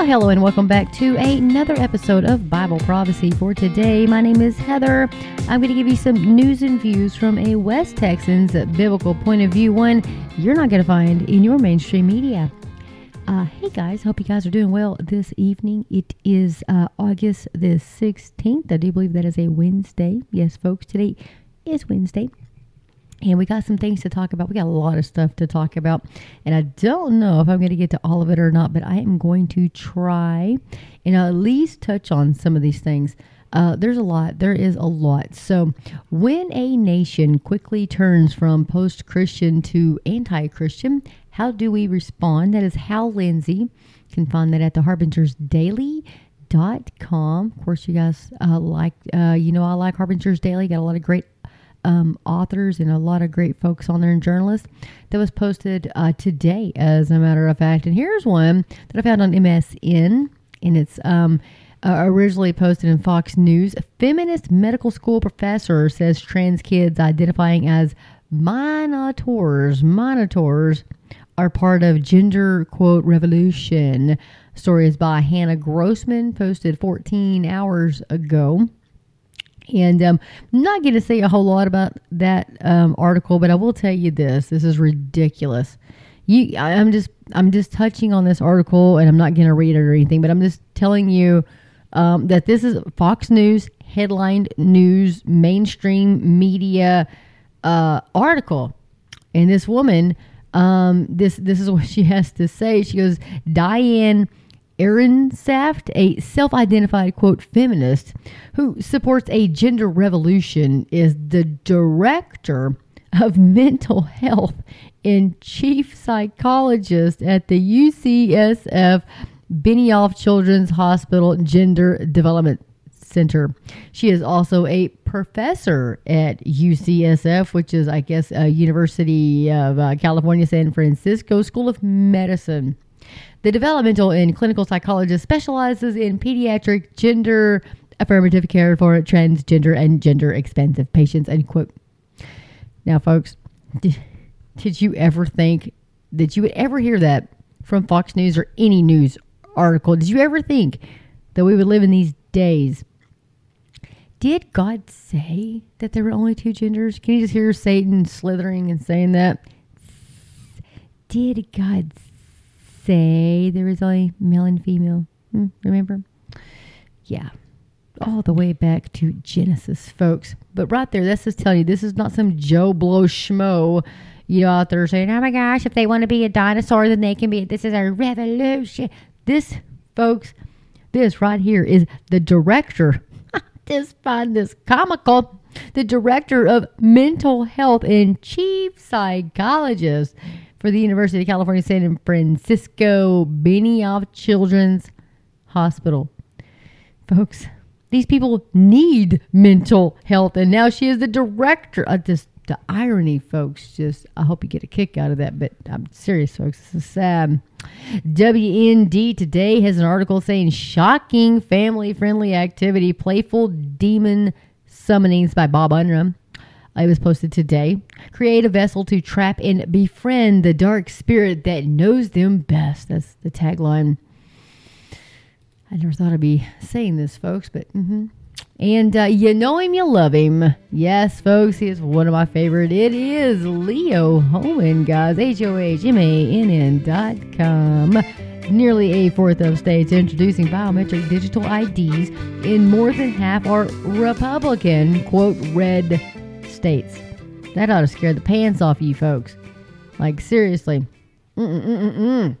Well, hello and welcome back to another episode of Bible Prophecy for today. My name is Heather. I'm going to give you some news and views from a West Texans biblical point of view, one you're not going to find in your mainstream media. Uh, hey guys, hope you guys are doing well this evening. It is uh, August the 16th. I do believe that is a Wednesday. Yes, folks, today is Wednesday. And we got some things to talk about. We got a lot of stuff to talk about. And I don't know if I'm going to get to all of it or not, but I am going to try and at least touch on some of these things. Uh, there's a lot. There is a lot. So, when a nation quickly turns from post Christian to anti Christian, how do we respond? That is Hal Lindsey. You can find that at the Harbingers Daily dot com. Of course, you guys uh, like, uh, you know, I like Harbingers Daily. Got a lot of great um, authors and a lot of great folks on there and journalists that was posted uh, today, as a matter of fact. And here's one that I found on MSN, and it's um, uh, originally posted in Fox News. A feminist medical school professor says trans kids identifying as minotaurs, minotaurs are part of gender quote revolution. Story is by Hannah Grossman, posted 14 hours ago. And um, I'm not going to say a whole lot about that um, article, but I will tell you this: this is ridiculous. You, I'm just, I'm just touching on this article, and I'm not going to read it or anything, but I'm just telling you um, that this is Fox News headlined news, mainstream media uh, article, and this woman, um, this, this is what she has to say. She goes, Diane Ehrensaft, a self identified, quote, feminist who supports a gender revolution, is the director of mental health and chief psychologist at the UCSF Benioff Children's Hospital Gender Development Center. She is also a professor at UCSF, which is, I guess, a University of uh, California, San Francisco School of Medicine. The developmental and clinical psychologist specializes in pediatric gender affirmative care for transgender and gender expansive patients. End quote. Now, folks, did, did you ever think that you would ever hear that from Fox News or any news article? Did you ever think that we would live in these days? Did God say that there were only two genders? Can you just hear Satan slithering and saying that? Did God say only male and female. Hmm, remember? Yeah. All the way back to Genesis, folks. But right there, that's just telling you this is not some Joe Blow schmo, you know, out there saying, oh my gosh, if they want to be a dinosaur, then they can be. This is a revolution. This, folks, this right here is the director. just find this comical. The director of mental health and chief psychologist for the University of California San Francisco Benioff Children's Hospital. Folks, these people need mental health, and now she is the director. Uh, of this the irony, folks. Just I hope you get a kick out of that, but I'm serious, folks. This is sad. WND today has an article saying shocking family friendly activity, playful demon summonings by Bob Unruh. It was posted today. Create a vessel to trap and befriend the dark spirit that knows them best. That's the tagline. I never thought I'd be saying this, folks, but mm-hmm. And uh, you know him, you love him. Yes, folks, he is one of my favorite. It is Leo Hohmann, guys. H O H M A N N dot com. Nearly a fourth of states introducing biometric digital IDs, in more than half are Republican, quote, red states. That ought to scare the pants off you folks. Like, seriously. Mm-mm-mm-mm.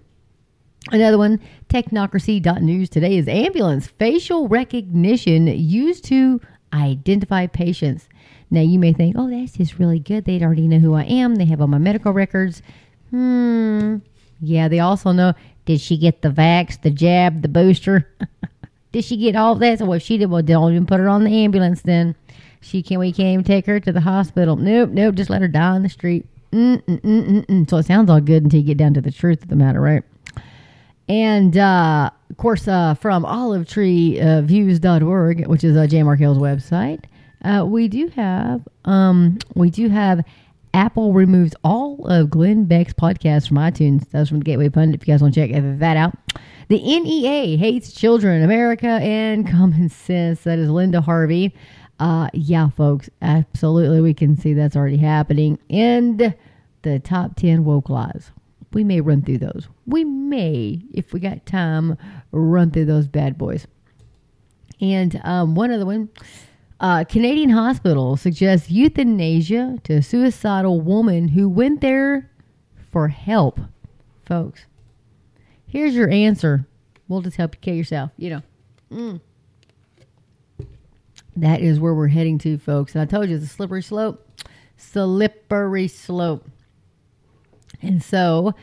Another one, technocracy.news today is ambulance facial recognition used to identify patients. Now, you may think, oh, that's just really good. They already know who I am. They have all my medical records. Hmm. Yeah, they also know did she get the vax, the jab, the booster? did she get all that? So, what she did, well, don't even put her on the ambulance then. She can we can't even take her to the hospital. Nope, nope. Just let her die on the street. Mm-mm-mm-mm. So it sounds all good until you get down to the truth of the matter, right? And uh, of course, uh, from olivetreeviews.org, which is uh, Jan Markell's website, uh, we do have um, we do have Apple removes all of Glenn Beck's podcasts from iTunes. That was from the Gateway Pundit. If you guys want to check that out. The NEA hates children, America, and common sense. That is Linda Harvey. Uh, yeah, folks, absolutely. We can see that's already happening. And the top 10 woke lies. We may run through those. We may, if we got time, run through those bad boys. And um, one other one uh, Canadian hospital suggests euthanasia to a suicidal woman who went there for help. Folks, here's your answer. We'll just help you kill yourself, you know. Mm. That is where we're heading to, folks. And I told you it's a slippery slope. Slippery slope. And so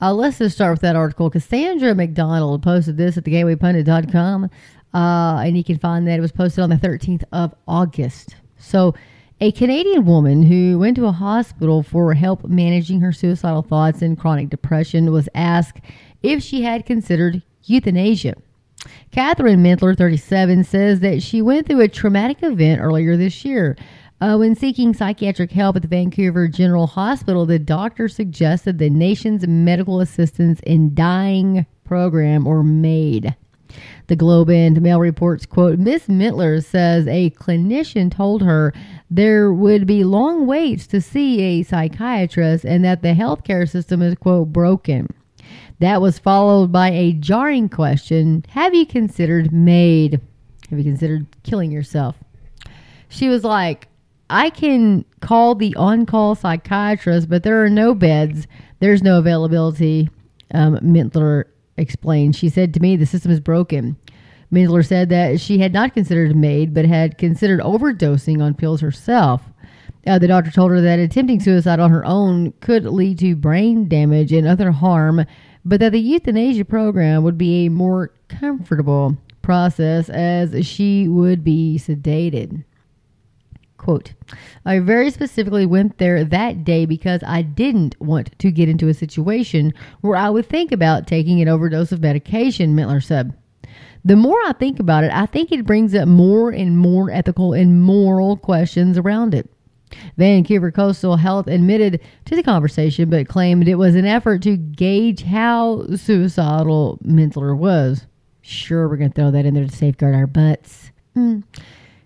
uh, let's just start with that article. Cassandra McDonald posted this at thegatewaypundit.com. Uh, and you can find that it was posted on the 13th of August. So, a Canadian woman who went to a hospital for help managing her suicidal thoughts and chronic depression was asked if she had considered euthanasia. Catherine Mintler, 37, says that she went through a traumatic event earlier this year. Uh, when seeking psychiatric help at the Vancouver General Hospital, the doctor suggested the nation's medical assistance in dying program, or MAID. The Globe and Mail reports, quote, Miss Mintler says a clinician told her there would be long waits to see a psychiatrist and that the healthcare system is, quote, broken. That was followed by a jarring question Have you considered MAID? Have you considered killing yourself? She was like, I can call the on call psychiatrist, but there are no beds. There's no availability. Um, Mintler explained. She said to me, The system is broken. Mintler said that she had not considered MAID, but had considered overdosing on pills herself. Uh, the doctor told her that attempting suicide on her own could lead to brain damage and other harm, but that the euthanasia program would be a more comfortable process as she would be sedated. Quote, I very specifically went there that day because I didn't want to get into a situation where I would think about taking an overdose of medication, Mintler said. The more I think about it, I think it brings up more and more ethical and moral questions around it. Vancouver Coastal Health admitted to the conversation but claimed it was an effort to gauge how suicidal Mintler was. Sure, we're going to throw that in there to safeguard our butts. Mm.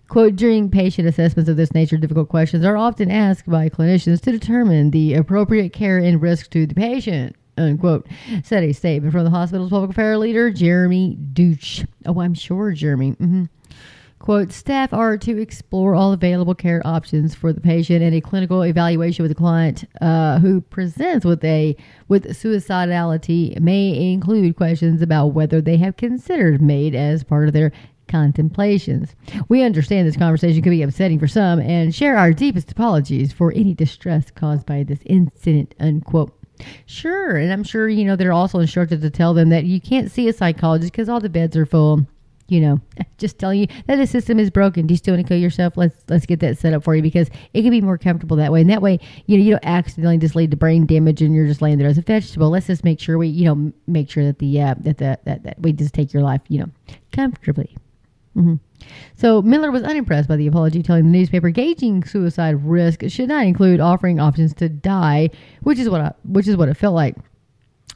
Quote, during patient assessments of this nature, difficult questions are often asked by clinicians to determine the appropriate care and risk to the patient. Unquote. Said a statement from the hospital's public affairs leader, Jeremy Deutsch. Oh, I'm sure, Jeremy. Mm-hmm. Quote, staff are to explore all available care options for the patient and a clinical evaluation with the client uh, who presents with a with suicidality may include questions about whether they have considered MAID as part of their contemplations. We understand this conversation could be upsetting for some and share our deepest apologies for any distress caused by this incident, unquote. Sure, and I'm sure, you know, they're also instructed to tell them that you can't see a psychologist because all the beds are full. You know, just telling you that the system is broken. Do you still want to kill yourself? Let's let's get that set up for you because it can be more comfortable that way. And that way, you know, you don't accidentally just lead to brain damage and you're just laying there as a vegetable. Let's just make sure we, you know, make sure that the uh, that the that, that we just take your life, you know, comfortably. Mm-hmm. So Miller was unimpressed by the apology, telling the newspaper gauging suicide risk should not include offering options to die, which is what I, which is what it felt like.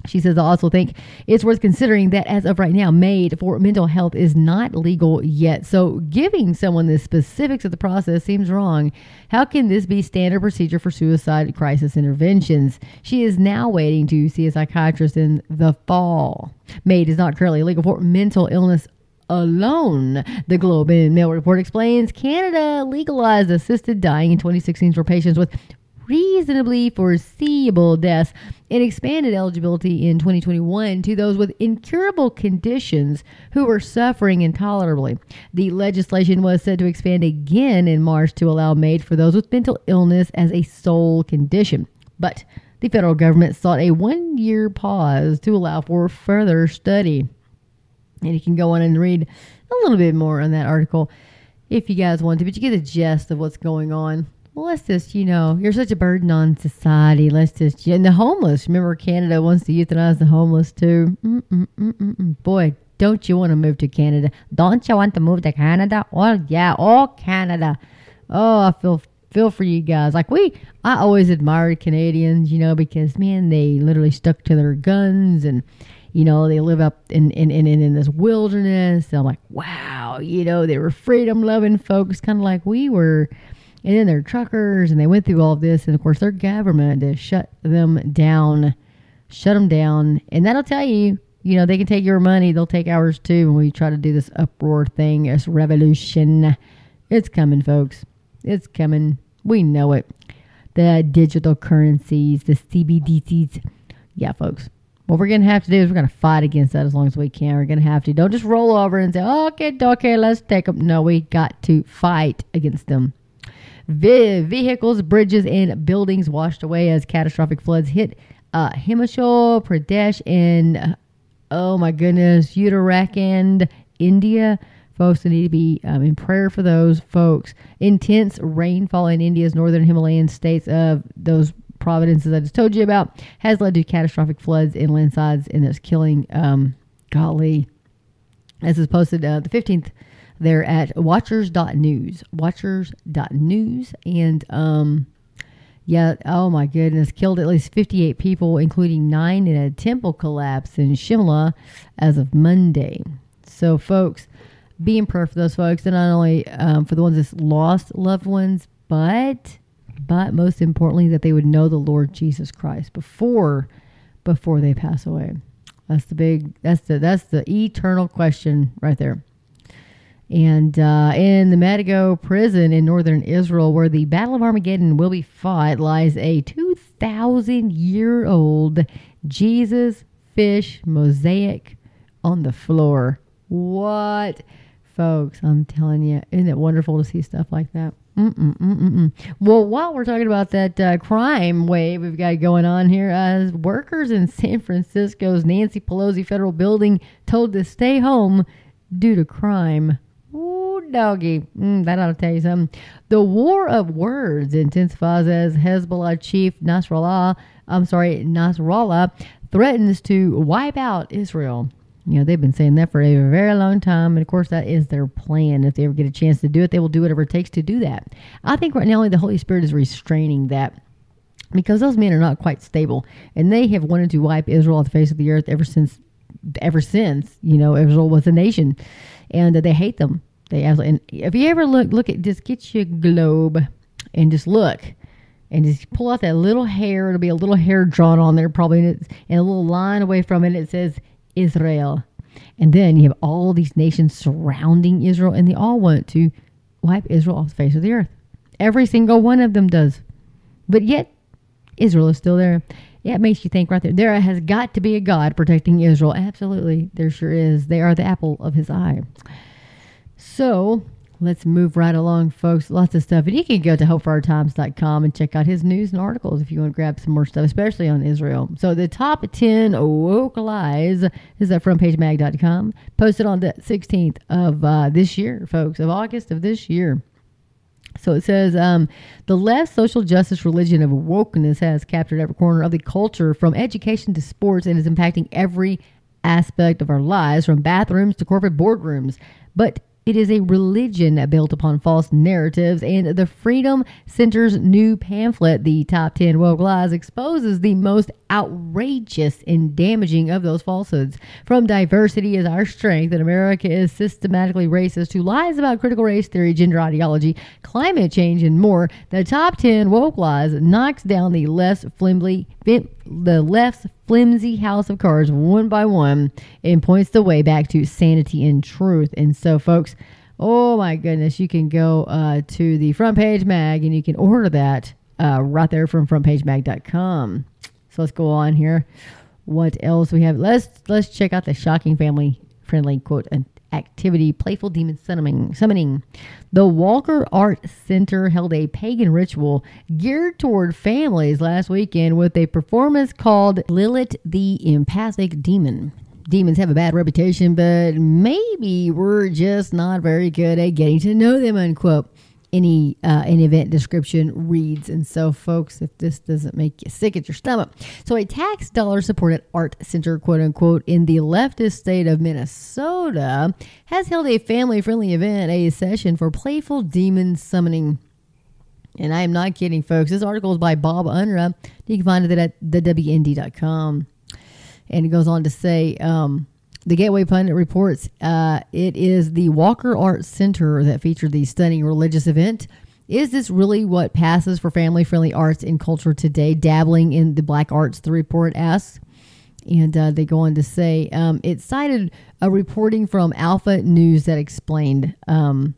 She says, I also think it's worth considering that as of right now, MAID for mental health is not legal yet. So giving someone the specifics of the process seems wrong. How can this be standard procedure for suicide crisis interventions? She is now waiting to see a psychiatrist in the fall. MAID is not currently legal for mental illness alone. The Globe and Mail report explains Canada legalized assisted dying in 2016 for patients with reasonably foreseeable deaths and expanded eligibility in 2021 to those with incurable conditions who were suffering intolerably. The legislation was set to expand again in March to allow MAID for those with mental illness as a sole condition. But the federal government sought a one year pause to allow for further study. And you can go on and read a little bit more on that article if you guys want to, but you get the gist of what's going on. Well, let's just, you know, you're such a burden on society. Let's just, and the homeless. Remember, Canada wants to euthanize the homeless too. Mm-mm-mm-mm. Boy, don't you want to move to Canada? Don't you want to move to Canada? Oh, yeah, oh, Canada. Oh, I feel feel for you guys. Like we, I always admired Canadians, you know, because man, they literally stuck to their guns and, you know, they live up in in in, in this wilderness. And I'm like, wow, you know, they were freedom loving folks, kind of like we were. And then they're truckers, and they went through all of this, and of course, their government to shut them down, shut them down, and that'll tell you you know, they can take your money, they'll take ours too when we try to do this uproar thing, this revolution. It's coming, folks. It's coming. We know it. The digital currencies, the CBDCs. Yeah, folks. What we're going to have to do is we're going to fight against that as long as we can. We're going to have to. Don't just roll over and say, okay, okay, let's take them. No, we got to fight against them. Vehicles, bridges, and buildings washed away as catastrophic floods hit uh, Himachal Pradesh and oh my goodness, Uttarakhand, India. Folks, need to be um, in prayer for those folks. Intense rainfall in India's northern Himalayan states of those provinces I just told you about has led to catastrophic floods and landslides, and it's killing, um, golly, as is posted uh, the 15th there at watchers.news. Watchers.news. And, um, yeah, oh my goodness, killed at least 58 people, including nine in a temple collapse in Shimla as of Monday. So, folks, be in prayer for those folks, and not only um, for the ones that lost loved ones, but but most importantly, that they would know the Lord Jesus Christ before before they pass away. That's the big. That's the that's the eternal question right there. And uh, in the Megiddo prison in northern Israel, where the Battle of Armageddon will be fought, lies a 2,000 year old Jesus fish mosaic on the floor. What? Folks, I'm telling you, isn't it wonderful to see stuff like that? Mm-mm, mm-mm. Well, while we're talking about that uh, crime wave we've got going on here, uh, workers in San Francisco's Nancy Pelosi federal building told to stay home due to crime. Doggy. Mm, that ought to tell you something. The war of words intensifies as Hezbollah chief Nasrallah, I'm sorry, Nasrallah, threatens to wipe out Israel. You know, they've been saying that for a very long time. And of course, that is their plan. If they ever get a chance to do it, they will do whatever it takes to do that. I think right now, only the Holy Spirit is restraining that because those men are not quite stable. And they have wanted to wipe Israel off the face of the earth ever since, ever since, you know, Israel was a nation and they hate them. They absolutely. And if you ever look, look at just get your globe and just look and just pull out that little hair. It'll be a little hair drawn on there, probably, and, and a little line away from it. It says Israel, and then you have all these nations surrounding Israel, and they all want to wipe Israel off the face of the earth. Every single one of them does, but yet Israel is still there. Yeah, it makes you think right there. There has got to be a God protecting Israel. Absolutely, there sure is. They are the apple of his eye. So let's move right along, folks. Lots of stuff. And you can go to hopeforourtimes.com and check out his news and articles if you want to grab some more stuff, especially on Israel. So the top 10 woke lies is at frontpagemag.com. Posted on the 16th of uh, this year, folks, of August of this year. So it says um, the left social justice religion of wokeness has captured every corner of the culture from education to sports and is impacting every aspect of our lives from bathrooms to corporate boardrooms. But it is a religion built upon false narratives, and the Freedom Center's new pamphlet, The Top 10 Woke Lies, exposes the most outrageous and damaging of those falsehoods. From diversity is our strength, that America is systematically racist, to lies about critical race theory, gender ideology, climate change, and more, the Top 10 Woke Lies knocks down the less flimsy, the left's flimsy house of cards one by one and points the way back to sanity and truth. And so, folks, oh my goodness, you can go uh, to the front page mag and you can order that uh, right there from frontpagemag.com. So let's go on here. What else we have? Let's let's check out the shocking family friendly quote activity, Playful Demon Summoning. summoning. The Walker Art Center held a pagan ritual geared toward families last weekend with a performance called Lilith the Empathic Demon. Demons have a bad reputation, but maybe we're just not very good at getting to know them, unquote any uh, an event description reads. And so, folks, if this doesn't make you sick at your stomach, so a tax dollar supported art center, quote unquote, in the leftist state of Minnesota has held a family friendly event, a session for playful demon summoning. And I am not kidding, folks. This article is by Bob Unruh. You can find it at thewnd.com. And it goes on to say um, the Gateway Pundit reports uh, it is the Walker Art Center that featured the stunning religious event. Is this really what passes for family friendly arts and culture today? Dabbling in the black arts, the report asks. And uh, they go on to say um, it cited a reporting from Alpha News that explained. Um,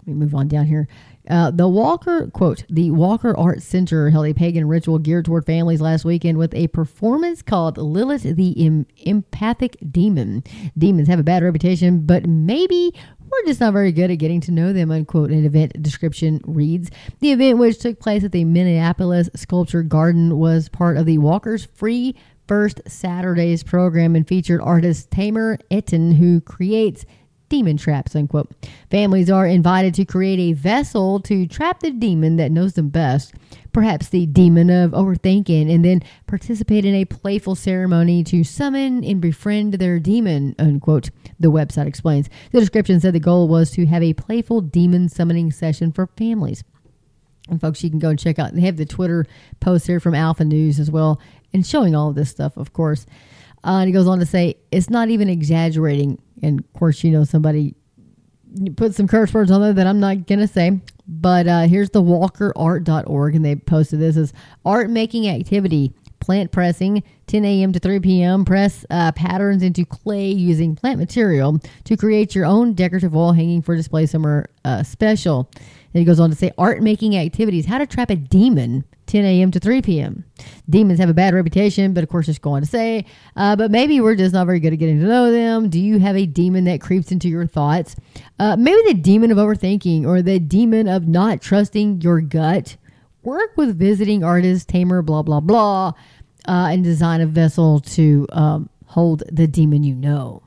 let me move on down here. Uh, the Walker, quote, the Walker Art Center held a pagan ritual geared toward families last weekend with a performance called Lilith the Im- Empathic Demon. Demons have a bad reputation, but maybe we're just not very good at getting to know them, unquote. An event description reads The event, which took place at the Minneapolis Sculpture Garden, was part of the Walker's Free First Saturdays program and featured artist Tamer Etten, who creates demon traps, unquote. Families are invited to create a vessel to trap the demon that knows them best, perhaps the demon of overthinking, and then participate in a playful ceremony to summon and befriend their demon, unquote. The website explains. The description said the goal was to have a playful demon summoning session for families. And folks, you can go and check out. They have the Twitter post here from Alpha News as well, and showing all of this stuff, of course. Uh, and he goes on to say, it's not even exaggerating. And of course, you know, somebody put some curse words on there that I'm not going to say. But uh, here's the walkerart.org, and they posted this as art making activity, plant pressing, 10 a.m. to 3 p.m. Press uh, patterns into clay using plant material to create your own decorative wall hanging for display summer uh, special. And he goes on to say art making activities, how to trap a demon 10 a.m. to 3 p.m. Demons have a bad reputation, but of course, it's going to say, uh, but maybe we're just not very good at getting to know them. Do you have a demon that creeps into your thoughts? Uh, maybe the demon of overthinking or the demon of not trusting your gut. Work with visiting artist, tamer, blah, blah, blah, uh, and design a vessel to um, hold the demon you know.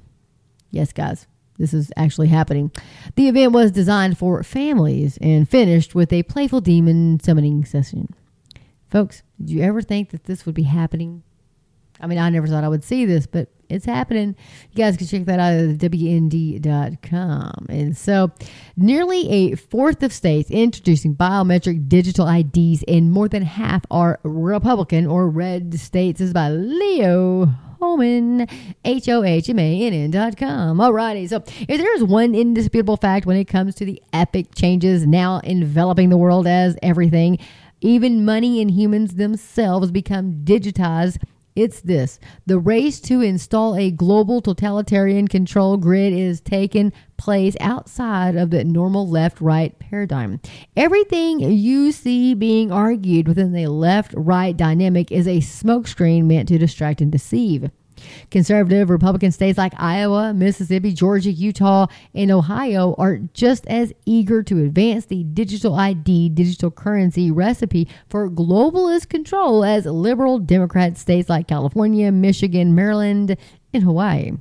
Yes, guys, this is actually happening. The event was designed for families and finished with a playful demon summoning session. Folks, did you ever think that this would be happening? I mean, I never thought I would see this, but it's happening. You guys can check that out at WND.com. And so, nearly a fourth of states introducing biometric digital IDs, and more than half are Republican or red states. This is by Leo Hohmann, H O H M A N N dot com. Alrighty, so if there's one indisputable fact when it comes to the epic changes now enveloping the world as everything, even money and humans themselves become digitized. It's this the race to install a global totalitarian control grid is taking place outside of the normal left right paradigm. Everything you see being argued within the left right dynamic is a smokescreen meant to distract and deceive. Conservative Republican states like Iowa, Mississippi, Georgia, Utah, and Ohio are just as eager to advance the digital ID, digital currency recipe for globalist control as liberal Democrat states like California, Michigan, Maryland, and Hawaii.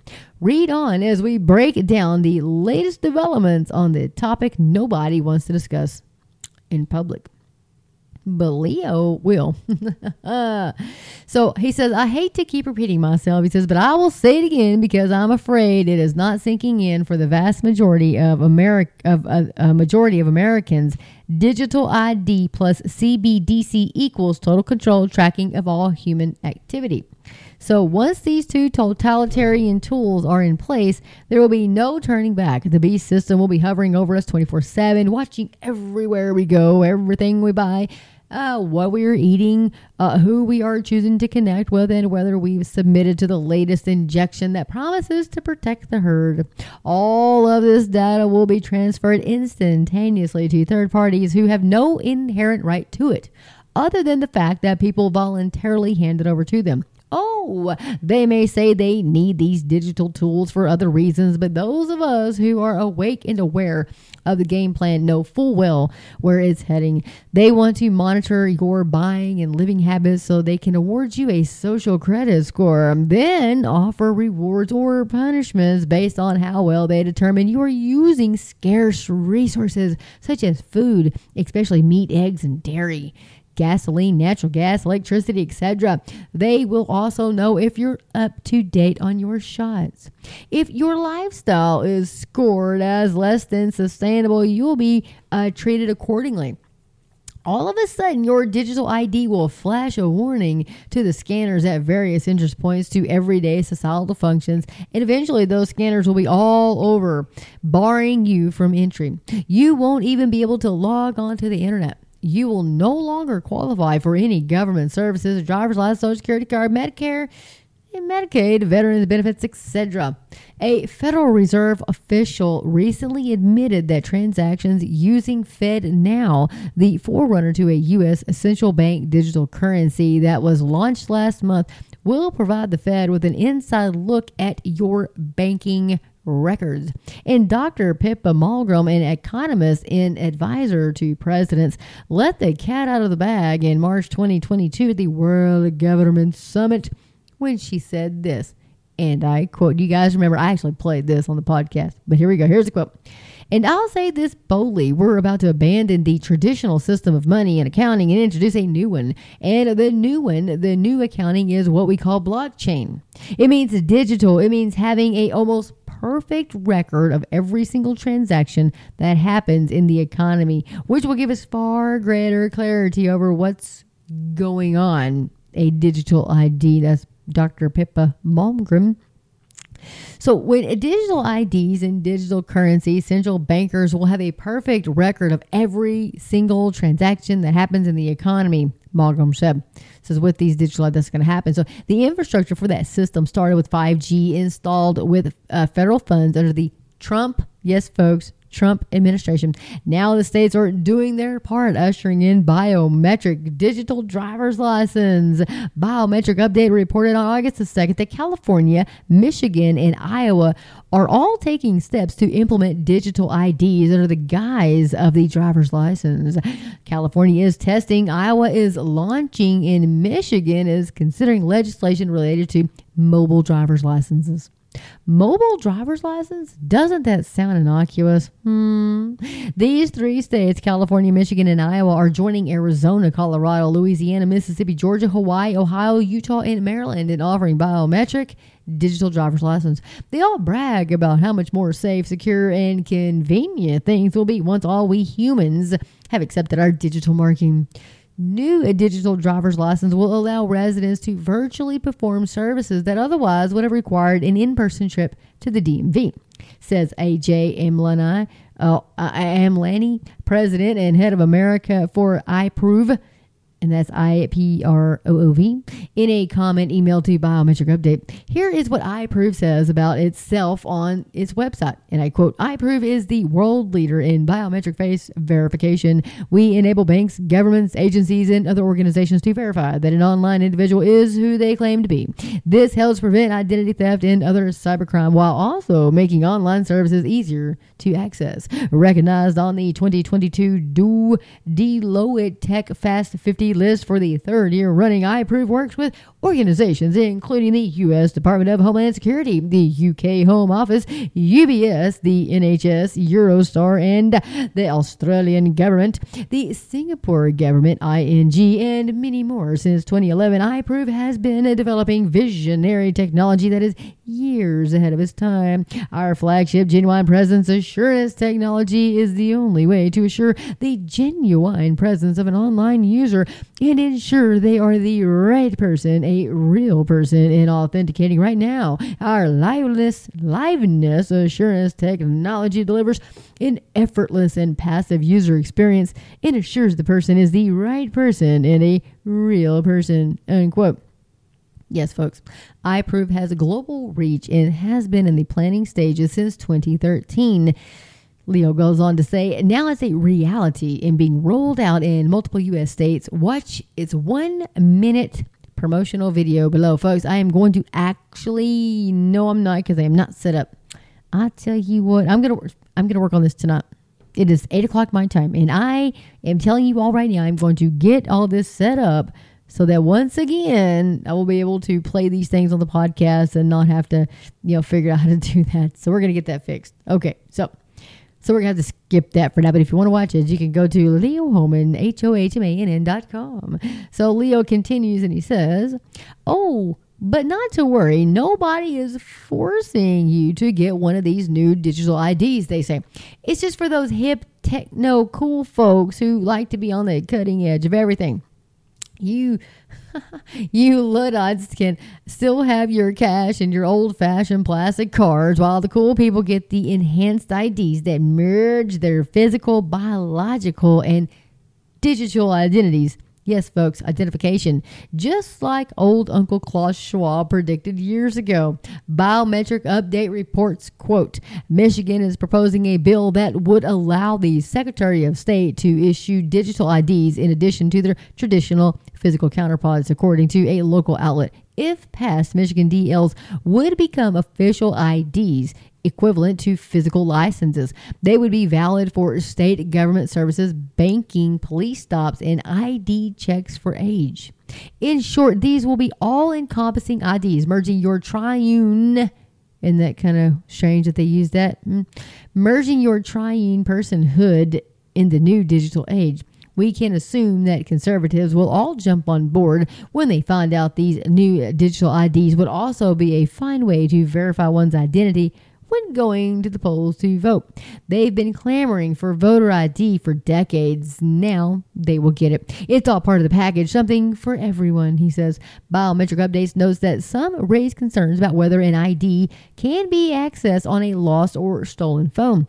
Read on as we break down the latest developments on the topic nobody wants to discuss in public but Leo will. so he says, I hate to keep repeating myself. He says, but I will say it again because I'm afraid it is not sinking in for the vast majority of America of uh, a majority of Americans. Digital ID plus CBDC equals total control tracking of all human activity. So once these two totalitarian tools are in place, there will be no turning back. The beast system will be hovering over us 24 7, watching everywhere we go, everything we buy uh, what we are eating, uh, who we are choosing to connect with, and whether we've submitted to the latest injection that promises to protect the herd. All of this data will be transferred instantaneously to third parties who have no inherent right to it, other than the fact that people voluntarily hand it over to them. Oh, they may say they need these digital tools for other reasons, but those of us who are awake and aware of the game plan know full well where it's heading. They want to monitor your buying and living habits so they can award you a social credit score, then offer rewards or punishments based on how well they determine you are using scarce resources such as food, especially meat, eggs, and dairy gasoline, natural gas, electricity, etc. They will also know if you're up to date on your shots. If your lifestyle is scored as less than sustainable, you'll be uh, treated accordingly. all of a sudden your digital ID will flash a warning to the scanners at various entrance points to everyday societal functions, and eventually those scanners will be all over, barring you from entry. You won't even be able to log onto the internet. You will no longer qualify for any government services, driver's license, social security card, Medicare, and Medicaid, veterans benefits, etc. A Federal Reserve official recently admitted that transactions using FedNow, the forerunner to a U.S. central bank digital currency that was launched last month, will provide the Fed with an inside look at your banking records. And Dr. Pippa Malmgren, an economist and advisor to presidents, let the cat out of the bag in March 2022 at the World Government Summit when she said this. And I quote, you guys remember, I actually played this on the podcast, but here we go. Here's a quote. And I'll say this boldly we're about to abandon the traditional system of money and accounting and introduce a new one. And the new one, the new accounting is what we call blockchain. It means digital, it means having a almost perfect record of every single transaction that happens in the economy, which will give us far greater clarity over what's going on. A digital ID, that's Dr. Pippa Malmgren. So, with digital IDs and digital currency, central bankers will have a perfect record of every single transaction that happens in the economy, Malmgren said. Says with these digital that's going to happen. So, the infrastructure for that system started with 5G installed with uh, federal funds under the Trump, yes, folks, Trump administration. Now the states are doing their part, ushering in biometric digital driver's license. Biometric update reported on August the 2nd that California, Michigan, and Iowa are all taking steps to implement digital IDs under the guise of the driver's license. California is testing, Iowa is launching, and Michigan is considering legislation related to mobile driver's licenses. Mobile driver's license? Doesn't that sound innocuous? Hmm. These three states, California, Michigan, and Iowa, are joining Arizona, Colorado, Louisiana, Mississippi, Georgia, Hawaii, Ohio, Utah, and Maryland in offering biometric digital driver's license. They all brag about how much more safe, secure, and convenient things will be once all we humans have accepted our digital marking. New digital driver's license will allow residents to virtually perform services that otherwise would have required an in-person trip to the DMV, says AJ Amlani, uh, president and head of America for iProov and that's I P R O O V, in a comment emailed to Biometric Update. Here is what iProov says about itself on its website. And I quote iProov is the world leader in biometric face verification. We enable banks, governments, agencies, and other organizations to verify that an online individual is who they claim to be. This helps prevent identity theft and other cybercrime while also making online services easier to access. Recognized on the 2022 Do Deloitte Tech Fast 50 list for the third year running. iProov works with organizations including the U.S. Department of Homeland Security, the U.K. Home Office, UBS, the NHS, Eurostar, and the Australian government, the Singapore government, ING, and many more. Since 2011, iProov has been developing visionary technology that is years ahead of its time. Our flagship Genuine Presence Assurance technology is the only way to assure the genuine presence of an online user and ensure they are the right person, a real person, in authenticating right now. Our liveness, liveness assurance technology delivers an effortless and passive user experience and assures the person is the right person and a real person. Unquote. Yes, folks. iProov has a global reach and has been in the planning stages since 2013. Leo goes on to say, now it's a reality and being rolled out in multiple U.S. states. Watch its one minute promotional video below, folks. I am going to actually, no, I'm not because I am not set up. I tell you what, I'm gonna, I'm gonna work on this tonight. It is eight o'clock my time, and I am telling you all right now, I'm going to get all this set up so that once again I will be able to play these things on the podcast and not have to, you know, figure out how to do that. So we're gonna get that fixed. Okay, so so we're gonna have to skip that for now. But if you want to watch it, you can go to Leo Hohmann, H O H M A N N dot com. So Leo continues and he says, "Oh." But not to worry, nobody is forcing you to get one of these new digital IDs, they say. It's just for those hip, techno, cool folks who like to be on the cutting edge of everything. You you Luddites can still have your cash and your old fashioned plastic cards while the cool people get the enhanced IDs that merge their physical, biological, and digital identities Yes, folks, identification. Just like old Uncle Klaus Schwab predicted years ago. Biometric update reports, quote, Michigan is proposing a bill that would allow the Secretary of State to issue digital IDs in addition to their traditional physical counterparts, according to a local outlet. If passed, Michigan DLs would become official IDs equivalent to physical licenses. They would be valid for state government services, banking, police stops, and ID checks for age. In short, these will be all encompassing IDs, merging your triune. Isn't that kind of strange that they use that? Mm. Merging your triune personhood in the new digital age we can assume that conservatives will all jump on board when they find out these new digital IDs would also be a fine way to verify one's identity when going to the polls to vote. They've been clamoring for voter ID for decades. Now they will get it. It's all part of the package, something for everyone, he says. Biometric Updates notes that some raise concerns about whether an ID can be accessed on a lost or stolen phone.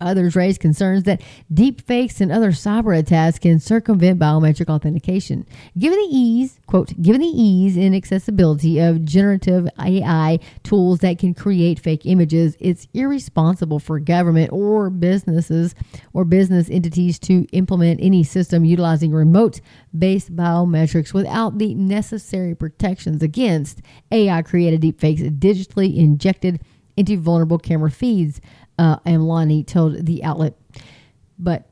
Others raise concerns that deepfakes and other cyber attacks can circumvent biometric authentication. Given the ease, quote, given the ease and accessibility of generative AI tools that can create fake images, it's irresponsible for government or businesses or business entities to implement any system utilizing remote based biometrics without the necessary protections against AI created deepfakes digitally injected into vulnerable camera feeds uh, Amlani told the outlet. But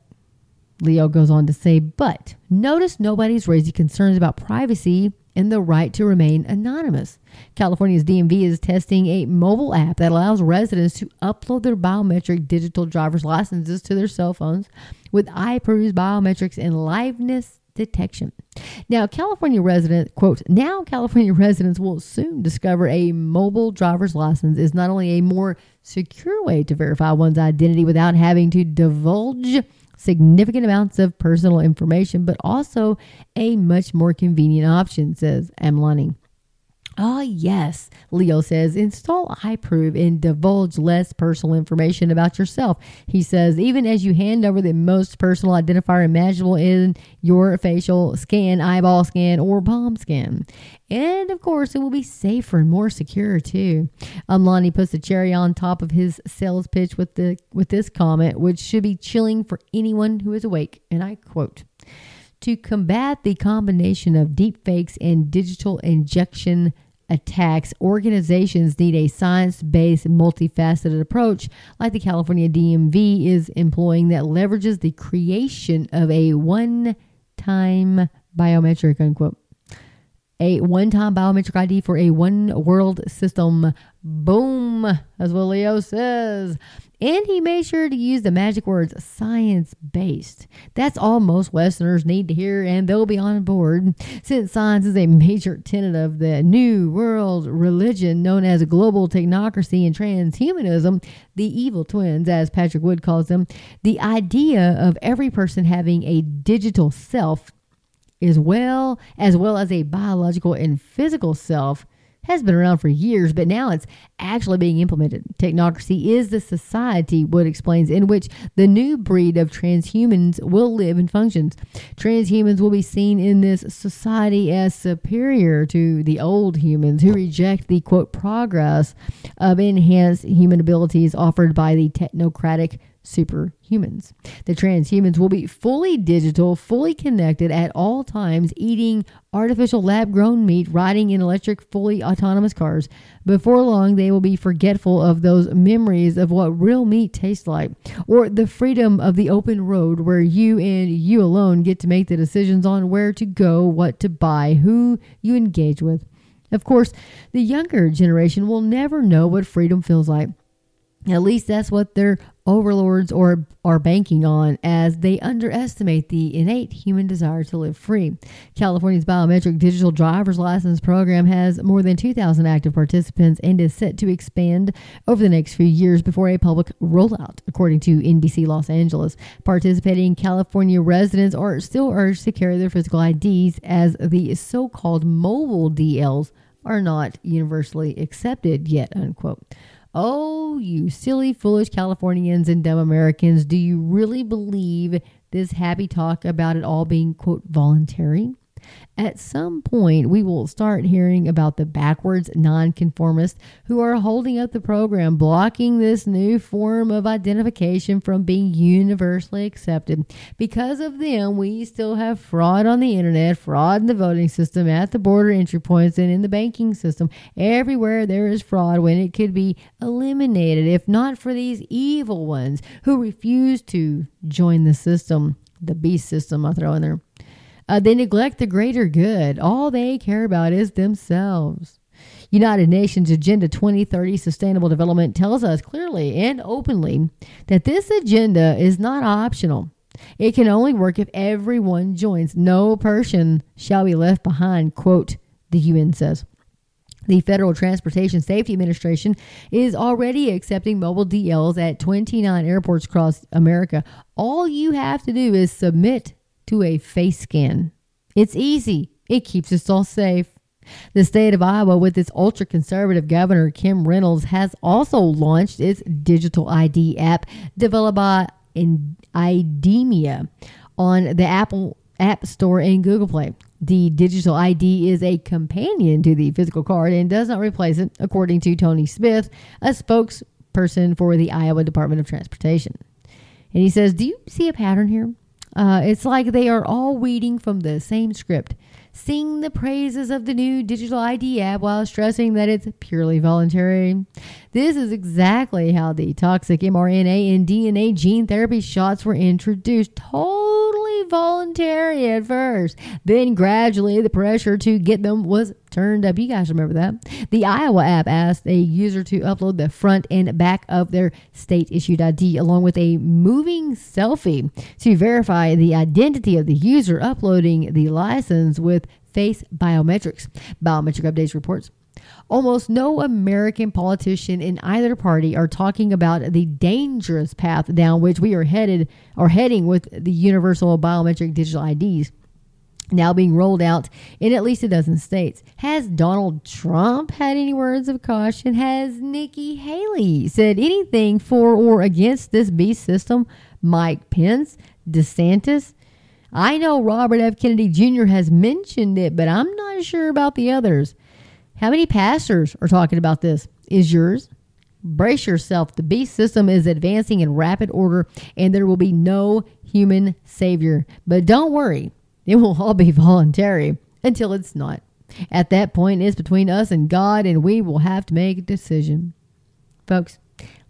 Leo goes on to say, but notice nobody's raising concerns about privacy and the right to remain anonymous. California's DMV is testing a mobile app that allows residents to upload their biometric digital driver's licenses to their cell phones with iProov's biometrics and liveness detection. Now, California resident quote, now California residents will soon discover a mobile driver's license is not only a more secure way to verify one's identity without having to divulge significant amounts of personal information, but also a much more convenient option, says Amlani. Ah, yes, Leo says, install iProov and divulge less personal information about yourself. He says, even as you hand over the most personal identifier imaginable in your facial scan, eyeball scan, or palm scan. And of course, it will be safer and more secure too. Amlani puts the cherry on top of his sales pitch with the with this comment, which should be chilling for anyone who is awake. And I quote to combat the combination of deepfakes and digital injection attacks, organizations need a science based, multifaceted approach like the California DMV is employing that leverages the creation of a one time biometric, unquote. A one time biometric ID for a one world system. Boom. That's what Leo says. And he made sure to use the magic words science based. That's all most Westerners need to hear, and they'll be on board. Since science is a major tenet of the new world religion known as global technocracy and transhumanism, the evil twins, as Patrick Wood calls them, the idea of every person having a digital self as well as well as a biological and physical self has been around for years, but now it's actually being implemented. Technocracy is the society, Wood explains, in which the new breed of transhumans will live and functions. Transhumans will be seen in this society as superior to the old humans who reject the quote progress of enhanced human abilities offered by the technocratic superhumans. The transhumans will be fully digital, fully connected at all times, eating artificial lab grown meat, riding in electric, fully autonomous cars. Before long, they will be forgetful of those memories of what real meat tastes like, or the freedom of the open road where you and you alone get to make the decisions on where to go, what to buy, who you engage with. Of course, the younger generation will never know what freedom feels like. At least that's what they're overlords or are banking on as they underestimate the innate human desire to live free. California's biometric digital driver's license program has more than 2,000 active participants and is set to expand over the next few years before a public rollout, according to NBC Los Angeles. Participating California residents are still urged to carry their physical IDs as the so-called mobile DLs are not universally accepted yet, unquote. Oh, you silly, foolish Californians and dumb Americans, do you really believe this happy talk about it all being, quote, voluntary? At some point, we will start hearing about the backwards nonconformists who are holding up the program, blocking this new form of identification from being universally accepted. Because of them, we still have fraud on the internet, fraud in the voting system, at the border entry points, and in the banking system. Everywhere there is fraud when it could be eliminated if not for these evil ones who refuse to join the system, the beast system, I'll throw in there. Uh, they neglect the greater good. All they care about is themselves. United Nations Agenda 2030 Sustainable Development tells us clearly and openly that this agenda is not optional. It can only work if everyone joins. No person shall be left behind, quote, the UN says. The Federal Transportation Safety Administration is already accepting mobile DLs at 29 airports across America. All you have to do is submit to a face scan. It's easy, it keeps us all safe. The state of Iowa, with its ultra conservative governor Kim Reynolds, has also launched its digital ID app developed by IDEMIA on the Apple App Store and Google Play. The digital ID is a companion to the physical card and does not replace it, according to Tony Smith, a spokesperson for the Iowa Department of Transportation. And he says, Do you see a pattern here? Uh, it's like they are all reading from the same script. Sing the praises of the new digital ID app while stressing that it's purely voluntary. This is exactly how the toxic mRNA and DNA gene therapy shots were introduced. Voluntary at first. Then gradually the pressure to get them was turned up. You guys remember that? The Iowa app asked a user to upload the front and back of their state issued ID along with a moving selfie to verify the identity of the user uploading the license with face biometrics. Biometric Updates reports. Almost no American politician in either party are talking about the dangerous path down which we are headed or heading with the universal biometric digital IDs now being rolled out in at least a dozen states. Has Donald Trump had any words of caution? Has Nikki Haley said anything for or against this beast system? Mike Pence, DeSantis, I know Robert F. Kennedy Jr. has mentioned it, but I'm not sure about the others. How many pastors are talking about this? Is yours? Brace yourself. The beast system is advancing in rapid order, and there will be no human savior. But don't worry, it will all be voluntary until it's not. At that point, it's between us and God, and we will have to make a decision. Folks,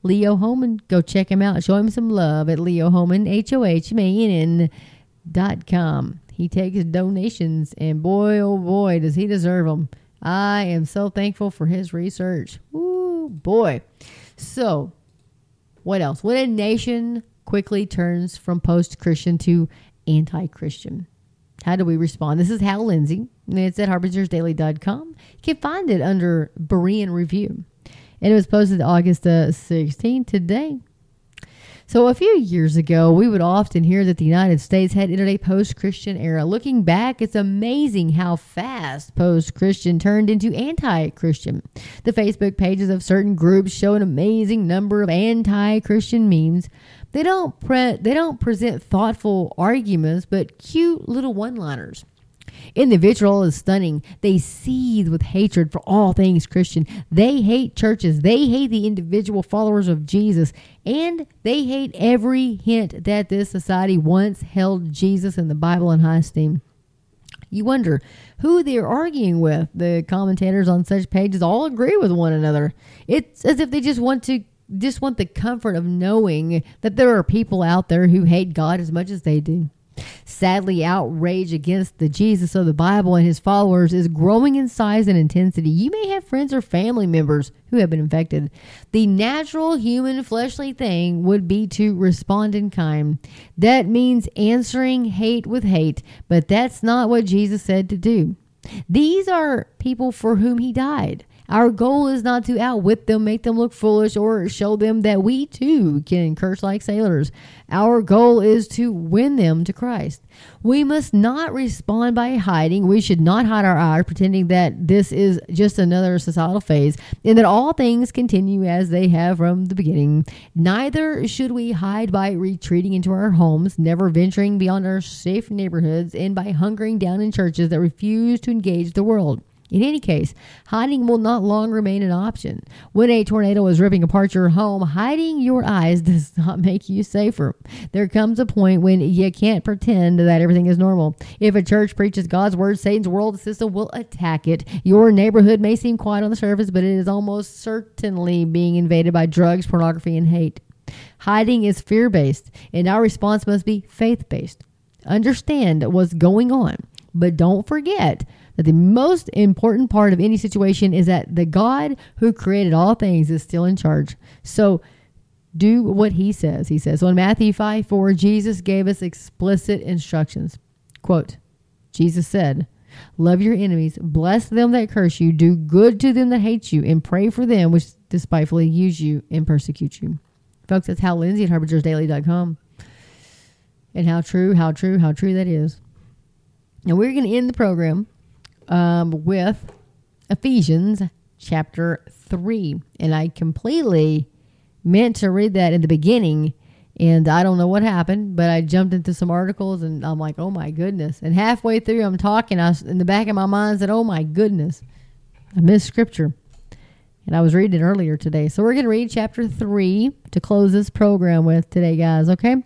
Leo Hohmann, go check him out. Show him some love at Leo Hohmann, H O H M A N N dot com. He takes donations, and boy, oh boy, does he deserve them. I am so thankful for his research. Ooh, boy. So, what else? When a nation quickly turns from post Christian to anti Christian, how do we respond? This is Hal Lindsey. It's at harbingersdaily.com. You can find it under Berean Review. And it was posted August uh, 16 today. So, a few years ago, we would often hear that the United States had entered a post Christian era. Looking back, it's amazing how fast post Christian turned into anti Christian. The Facebook pages of certain groups show an amazing number of anti Christian memes. They don't, pre- they don't present thoughtful arguments, but cute little one liners. In the vitriol is stunning. They seethe with hatred for all things Christian. They hate churches. They hate the individual followers of Jesus. And they hate every hint that this society once held Jesus and the Bible in high esteem. You wonder who they're arguing with. The commentators on such pages all agree with one another. It's as if they just want to just want the comfort of knowing that there are people out there who hate God as much as they do. Sadly, outrage against the Jesus of the Bible and his followers is growing in size and intensity. You may have friends or family members who have been infected. The natural human fleshly thing would be to respond in kind. That means answering hate with hate, but that's not what Jesus said to do. These are people for whom he died. Our goal is not to outwit them, make them look foolish, or show them that we too can curse like sailors. Our goal is to win them to Christ. We must not respond by hiding. We should not hide our eyes, pretending that this is just another societal phase and that all things continue as they have from the beginning. Neither should we hide by retreating into our homes, never venturing beyond our safe neighborhoods, and by hunkering down in churches that refuse to engage the world. In any case, hiding will not long remain an option. When a tornado is ripping apart your home, hiding your eyes does not make you safer. There comes a point when you can't pretend that everything is normal. If a church preaches God's word, Satan's world system will attack it. Your neighborhood may seem quiet on the surface, but it is almost certainly being invaded by drugs, pornography, and hate. Hiding is fear based, and our response must be faith based. Understand what's going on, but don't forget that the most important part of any situation is that the God who created all things is still in charge. So do what he says. He says, so in Matthew 5 4, Jesus gave us explicit instructions. Quote, Jesus said, Love your enemies, bless them that curse you, do good to them that hate you, and pray for them which despitefully use you and persecute you. Folks, that's Hal Lindsey at harbinger.daily.com. And how true, how true, how true that is. And we're going to end the program um, with Ephesians chapter 3. And I completely meant to read that in the beginning. And I don't know what happened, but I jumped into some articles and I'm like, oh my goodness. And halfway through, I'm talking. I was, in the back of my mind said, oh my goodness, I missed scripture. And I was reading it earlier today. So we're going to read chapter 3 to close this program with today, guys, okay?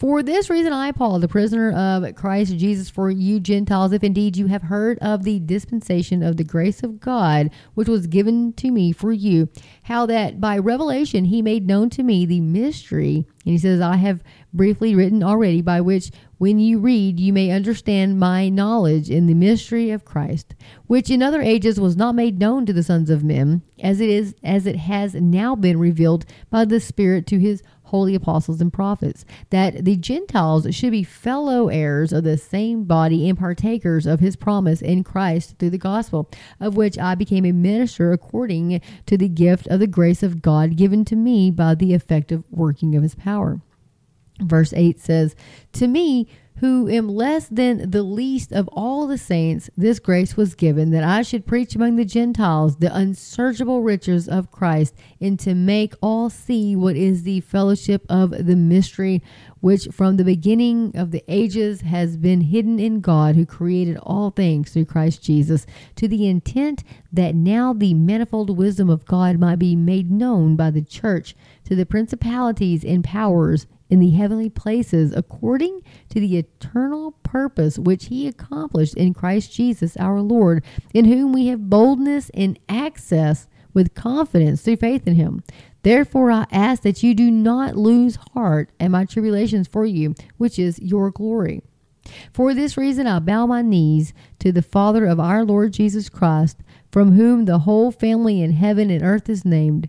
For this reason, I, Paul, the prisoner of Christ Jesus, for you Gentiles, if indeed you have heard of the dispensation of the grace of God, which was given to me for you, how that by revelation he made known to me the mystery. And he says, I have briefly written already, by which when you read, you may understand my knowledge in the mystery of Christ, which in other ages was not made known to the sons of men, as it is as it has now been revealed by the Spirit to his holy apostles and prophets, that the Gentiles should be fellow heirs of the same body and partakers of his promise in Christ through the gospel, of which I became a minister according to the gift of the grace of God given to me by the effective working of his power. Verse 8 says, To me, who am less than the least of all the saints, this grace was given that I should preach among the Gentiles the unsearchable riches of Christ, and to make all see what is the fellowship of the mystery, which from the beginning of the ages has been hidden in God, who created all things through Christ Jesus, to the intent that now the manifold wisdom of God might be made known by the church to the principalities and powers in the heavenly places according to the eternal purpose which he accomplished in Christ Jesus our Lord, in whom we have boldness and access with confidence through faith in him. Therefore, I ask that you do not lose heart at my tribulations for you, which is your glory. For this reason, I bow my knees to the Father of our Lord Jesus Christ, from whom the whole family in heaven and earth is named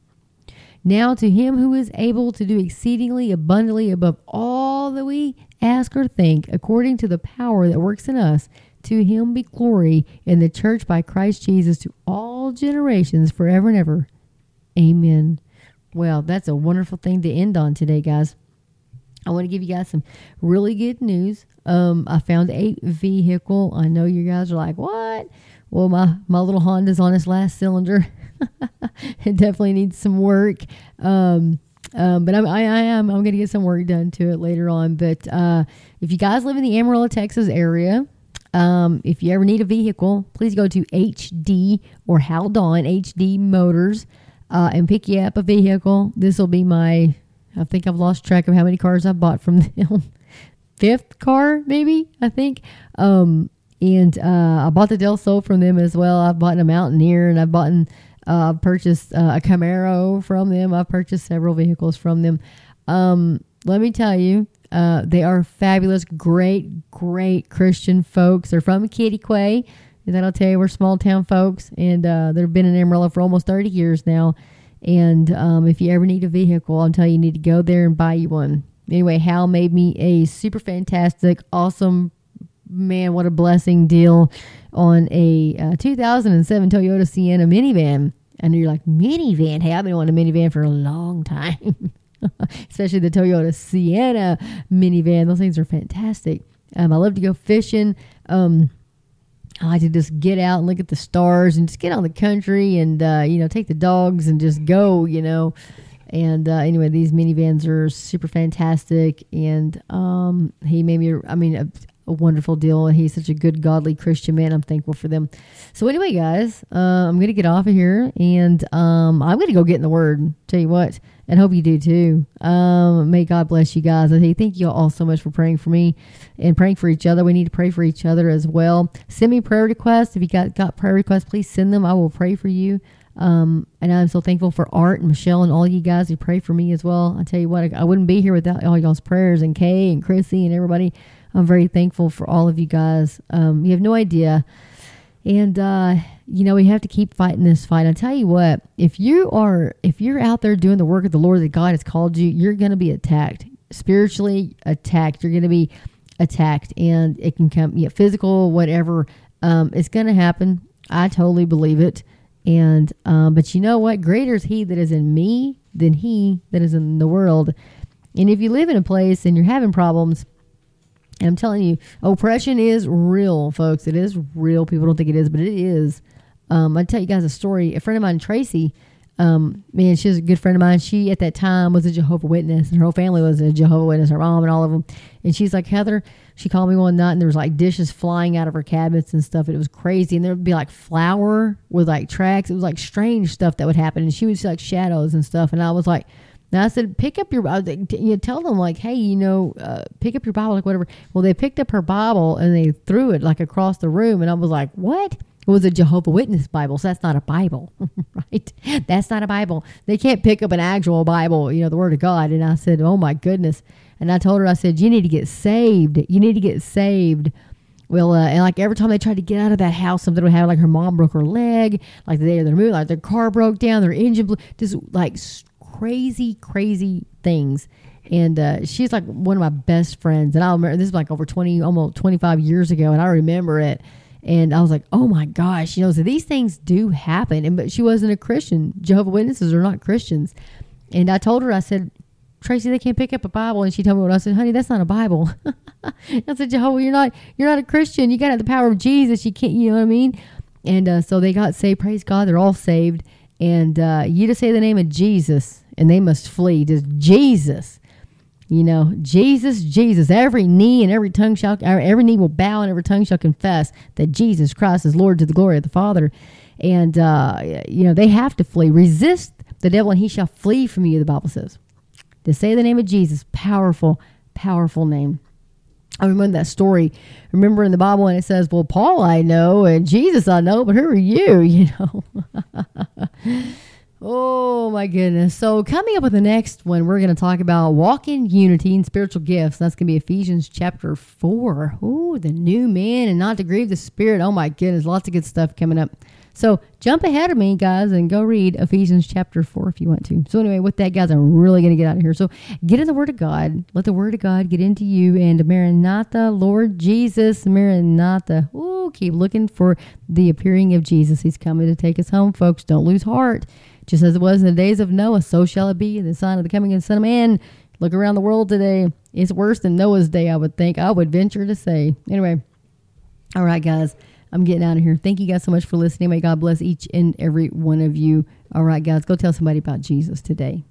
Now to him who is able to do exceedingly abundantly above all that we ask or think, according to the power that works in us, to him be glory in the church by Christ Jesus to all generations forever and ever. Amen. Well, that's a wonderful thing to end on today, guys. I want to give you guys some really good news. Um, I found a vehicle. I know you guys are like, what? Well, my, my little Honda's on its last cylinder. it definitely needs some work. Um, um, but I'm, I, I am I'm going to get some work done to it later on. But uh, if you guys live in the Amarillo, Texas area, Um, if you ever need a vehicle, please go to HD or Haldon HD Motors uh, and pick you up a vehicle. This will be my, I think I've lost track of how many cars I've bought from them. Fifth car, maybe, I think. Um, and uh, I bought the Del Sol from them as well. I've bought a Mountaineer and I've bought uh, purchased uh, a Camaro from them. I've purchased several vehicles from them. Um, let me tell you, uh, they are fabulous, great, great Christian folks. They're from Quitaque. And that'll tell you we're small town folks, and uh, they've been in Amarillo for almost 30 years now. And um, if you ever need a vehicle, I'll tell you, you need to go there and buy you one. Anyway, Hal made me a super fantastic, awesome, man, what a blessing deal on a uh, 2007 Toyota Sienna minivan. And you're like, minivan? Hey, I've been wanting a minivan for a long time. especially the Toyota Sienna minivan. Those things are fantastic. Um, I love to go fishing. Um, I like to just get out and look at the stars and just get out the country and uh, you know take the dogs and just go. You know. And uh, anyway, these minivans are super fantastic. And um, he made me, I mean, a, wonderful deal. And he's such a good, godly Christian man. I'm thankful for them. So, anyway, guys, uh, I'm going to get off of here and um, I'm going to go get in the Word. Tell you what, and hope you do too. Um, may God bless you guys. I thank you all so much for praying for me and praying for each other. We need to pray for each other as well. Send me prayer requests. If you got, got prayer requests, please send them. I will pray for you. Um, and I'm so thankful for Art and Michelle and all you guys who pray for me as well. I tell you what, I, I wouldn't be here without all y'all's prayers and Kay and Chrissy and everybody. I'm very thankful for all of you guys. Um, you have no idea. And, uh, you know, we have to keep fighting this fight. I tell you what, if you are, if you're out there doing the work of the Lord that God has called you, you're going to be attacked, spiritually attacked. You're going to be attacked, and it can come, yeah, physical, whatever. Um, it's going to happen. I totally believe it. And, um, but you know what? Greater is He that is in me than He that is in the world. And if you live in a place and you're having problems, I'm telling you, oppression is real, folks. It is real. People don't think it is, but it is. Um, I'll tell you guys a story. A friend of mine, Tracy, um, man, she's a good friend of mine. She at that time was a Jehovah Witness, and her whole family was a Jehovah Witness. Her mom and all of them. And she's like Heather. She called me one night, and there was like dishes flying out of her cabinets and stuff. It was crazy. And there would be like flour with like tracks. It was like strange stuff that would happen. And she would see like shadows and stuff. And I was like, now I said, pick up your, you tell them like, hey, you know, uh, pick up your Bible, like whatever. Well, they picked up her Bible and they threw it like across the room, and I was like, what? It was a Jehovah Witness Bible, so that's not a Bible, right? That's not a Bible. They can't pick up an actual Bible, you know, the Word of God. And I said, oh my goodness. And I told her, I said, you need to get saved. You need to get saved. Well, uh, and like every time they tried to get out of that house, something would happen. Like her mom broke her leg, like the day of their move, like their car broke down, their engine blew, just like crazy, crazy things. And uh, she's like one of my best friends. And I remember this is like over 20, almost 25 years ago. And I remember it. And I was like, oh my gosh, you know, so these things do happen. And but she wasn't a Christian. Jehovah Witnesses are not Christians. And I told her, I said, Tracy, they can't pick up a Bible. And she told me what I said, honey, that's not a Bible. I said, Jehovah, you're not you're not a Christian. You got the power of Jesus. You can't, you know what I mean? And uh, so they got saved. Praise God, they're all saved. And uh, you just say the name of Jesus, and they must flee. Just Jesus. You know, Jesus, Jesus, every knee and every tongue shall, every knee will bow and every tongue shall confess that Jesus Christ is Lord to the glory of the Father. And, uh, you know, they have to flee. Resist the devil and he shall flee from you, the Bible says. To say the name of Jesus, powerful, powerful name. I remember that story. Remember in the Bible when it says, Well, Paul I know and Jesus I know, but who are you? You know. Oh my goodness. So, coming up with the next one, we're going to talk about walking unity and spiritual gifts. That's going to be Ephesians chapter 4. Oh, the new man and not to grieve the spirit. Oh my goodness. Lots of good stuff coming up. So, jump ahead of me, guys, and go read Ephesians chapter 4 if you want to. So, anyway, with that, guys, I'm really going to get out of here. So, get in the Word of God. Let the Word of God get into you. And Maranatha, Lord Jesus, Maranatha. Ooh, keep looking for the appearing of Jesus. He's coming to take us home, folks. Don't lose heart. Just as it was in the days of Noah, so shall it be in the sign of the coming of the Son of Man. Look around the world today. It's worse than Noah's day, I would think. I would venture to say. Anyway, all right, guys. I'm getting out of here. Thank you guys so much for listening. May God bless each and every one of you. All right, guys, go tell somebody about Jesus today.